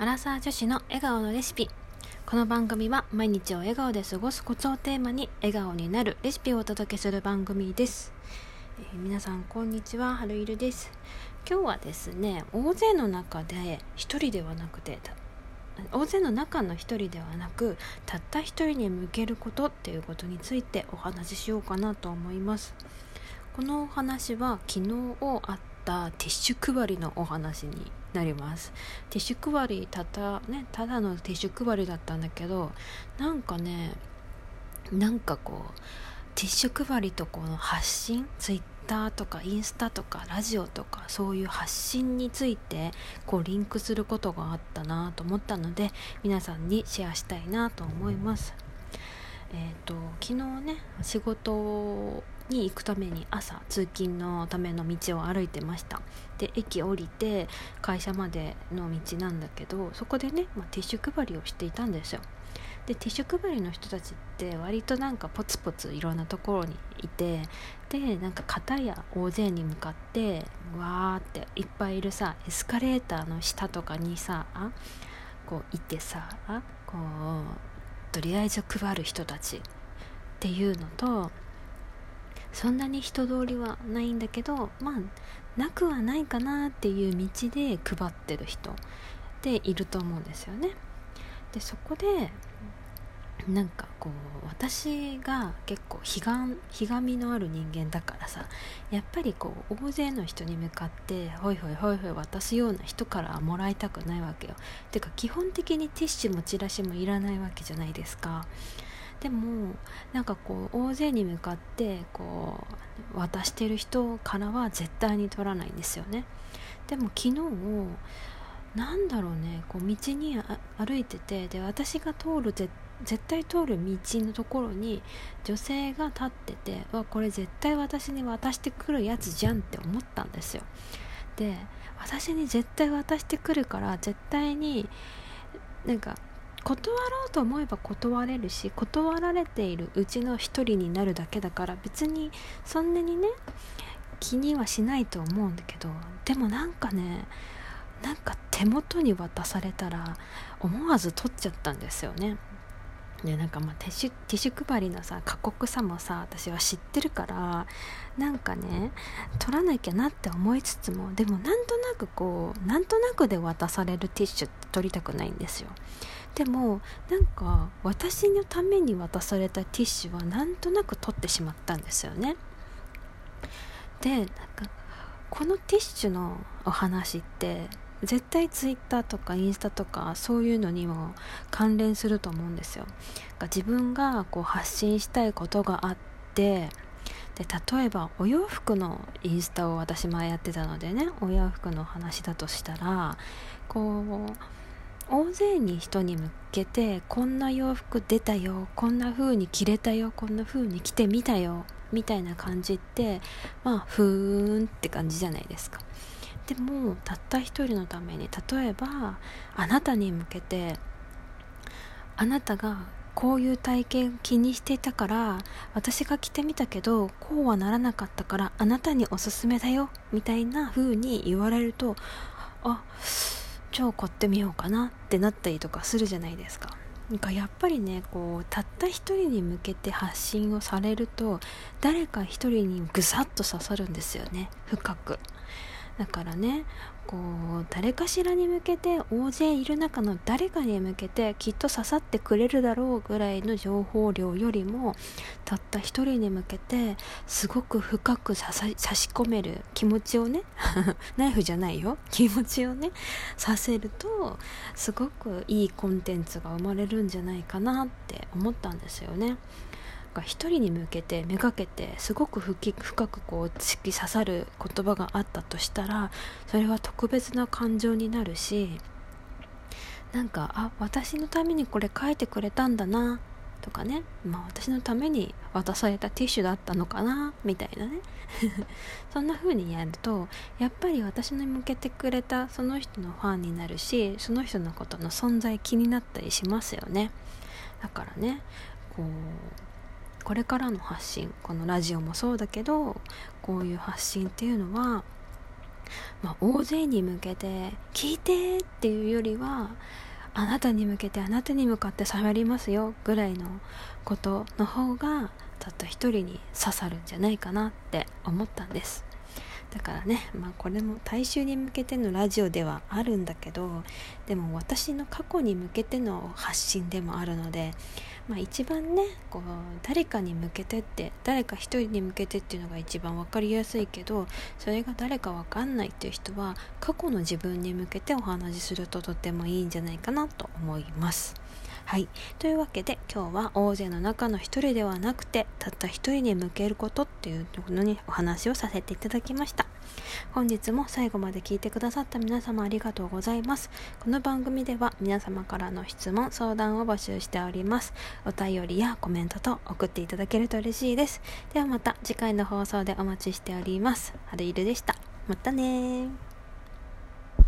アラサー女子の笑顔のレシピ。この番組は毎日を笑顔で過ごすコツをテーマに笑顔になるレシピをお届けする番組です、えー、皆さんこんにちは春いるです。今日はですね大勢の中で一人ではなくて大勢の中の一人ではなくたった一人に向けることっていうことについてお話ししようかなと思います。このお話は昨日あったティッシュ配りのお話になります。ティッシュ配りただねただのティッシュ配りだったんだけどなんかねなんかこうティッシュ配りとこの発信ツイッターとかインスタとかラジオとかそういう発信についてこうリンクすることがあったなと思ったので皆さんにシェアしたいなと思います。えーと、昨日ね仕事に行くために朝通勤のための道を歩いてました。で駅降りて会社までの道なんだけどそこでね、まあ、ティッシュ配りをしていたんですよ。でティッシュ配りの人たちって割となんかポツポツいろんなところにいてでなんか片や大勢に向かってわーっていっぱいいるさエスカレーターの下とかにさこういてさこうとりあえず配る人たちっていうのとそんなに人通りはないんだけどまあなくはないかなっていう道で配ってる人でいると思うんですよね。でそこでなんかこう私が結構ひがひがみのある人間だからさやっぱりこう大勢の人に向かってホイホイホイホイ渡すような人からもらいたくないわけよてか基本的にティッシュもチラシもいらないわけじゃないですかでもなんかこう大勢に向かってこう渡してる人からは絶対に取らないんですよね。でも昨日なんだろうねこう道に歩いててで私が通る絶絶対通る道のところに女性が立っててわこれ絶対私に渡してくるやつじゃんって思ったんですよ。で私に絶対渡してくるから絶対になんか断ろうと思えば断れるし断られているうちの一人になるだけだから別にそんなにね気にはしないと思うんだけどでもなんかねなんか手元に渡されたら思わず取っちゃったんですよね。でなんかまあティッシュティシュ配りのさ過酷さもさ私は知ってるからなんかね取らなきゃなって思いつつもでもなんとなくこうなんとなくで渡されるティッシュって取りたくないんですよ。でもなんか私のために渡されたティッシュはなんとなく取ってしまったんですよね。でなんかこのティッシュのお話って絶対ツイッターとかインスタとかそういうのにも関連すると思うんですよ。自分がこう発信したいことがあってで例えばお洋服のインスタを私前やってたのでねお洋服の話だとしたらこう大勢に人に向けてこんな洋服出たよこんな風に着れたよこんな風に着てみたよみたいな感じってまあふーんって感じじゃないですか。でもたった一人のために例えばあなたに向けてあなたがこういう体験気にしていたから私が着てみたけどこうはならなかったからあなたにおすすめだよみたいな風に言われるとあじゃあ買ってみようかなってなったりとかするじゃないですか。なんかやっぱりねこうたった一人に向けて発信をされると誰か一人にぐさっと刺さるんですよね深く。だからねこう誰かしらに向けて大勢いる中の誰かに向けてきっと刺さってくれるだろうぐらいの情報量よりもたった一人に向けてすごく深く差し込める気持ちをね ナイフじゃないよ気持ちをねさせるとすごくいいコンテンツが生まれるんじゃないかなって思ったんですよね。か一人に向けてめがけてすごく深くこう突き刺さる言葉があったとしたらそれは特別な感情になるしなんかあ私のためにこれ書いてくれたんだなとかね、まあ、私のために渡されたティッシュだったのかなみたいなね。そんな風にやるとやっぱり私に向けてくれたその人のファンになるしその人のことの存在気になったりしますよね。だからねこうこれからの発信このラジオもそうだけどこういう発信っていうのはまあ、大勢に向けて聞いてっていうよりはあなたに向けてあなたに向かって喋りますよぐらいのことの方がたった一人に刺さるんじゃないかなって思ったんです。だからね、まあ、これも大衆に向けてのラジオではあるんだけどでも私の過去に向けての発信でもあるので、まあ、一番ねこう誰かに向けてって誰か一人に向けてっていうのが一番分かりやすいけどそれが誰か分かんないっていう人は過去の自分に向けてお話しするととってもいいんじゃないかなと思います。はい。というわけで今日は大勢の中の一人ではなくてたった一人に向けることっていうのにお話をさせていただきました。本日も最後まで聞いてくださった皆様ありがとうございます。この番組では皆様からの質問、相談を募集しております。お便りやコメントと送っていただけると嬉しいです。ではまた次回の放送でお待ちしております。はるいるでした。またね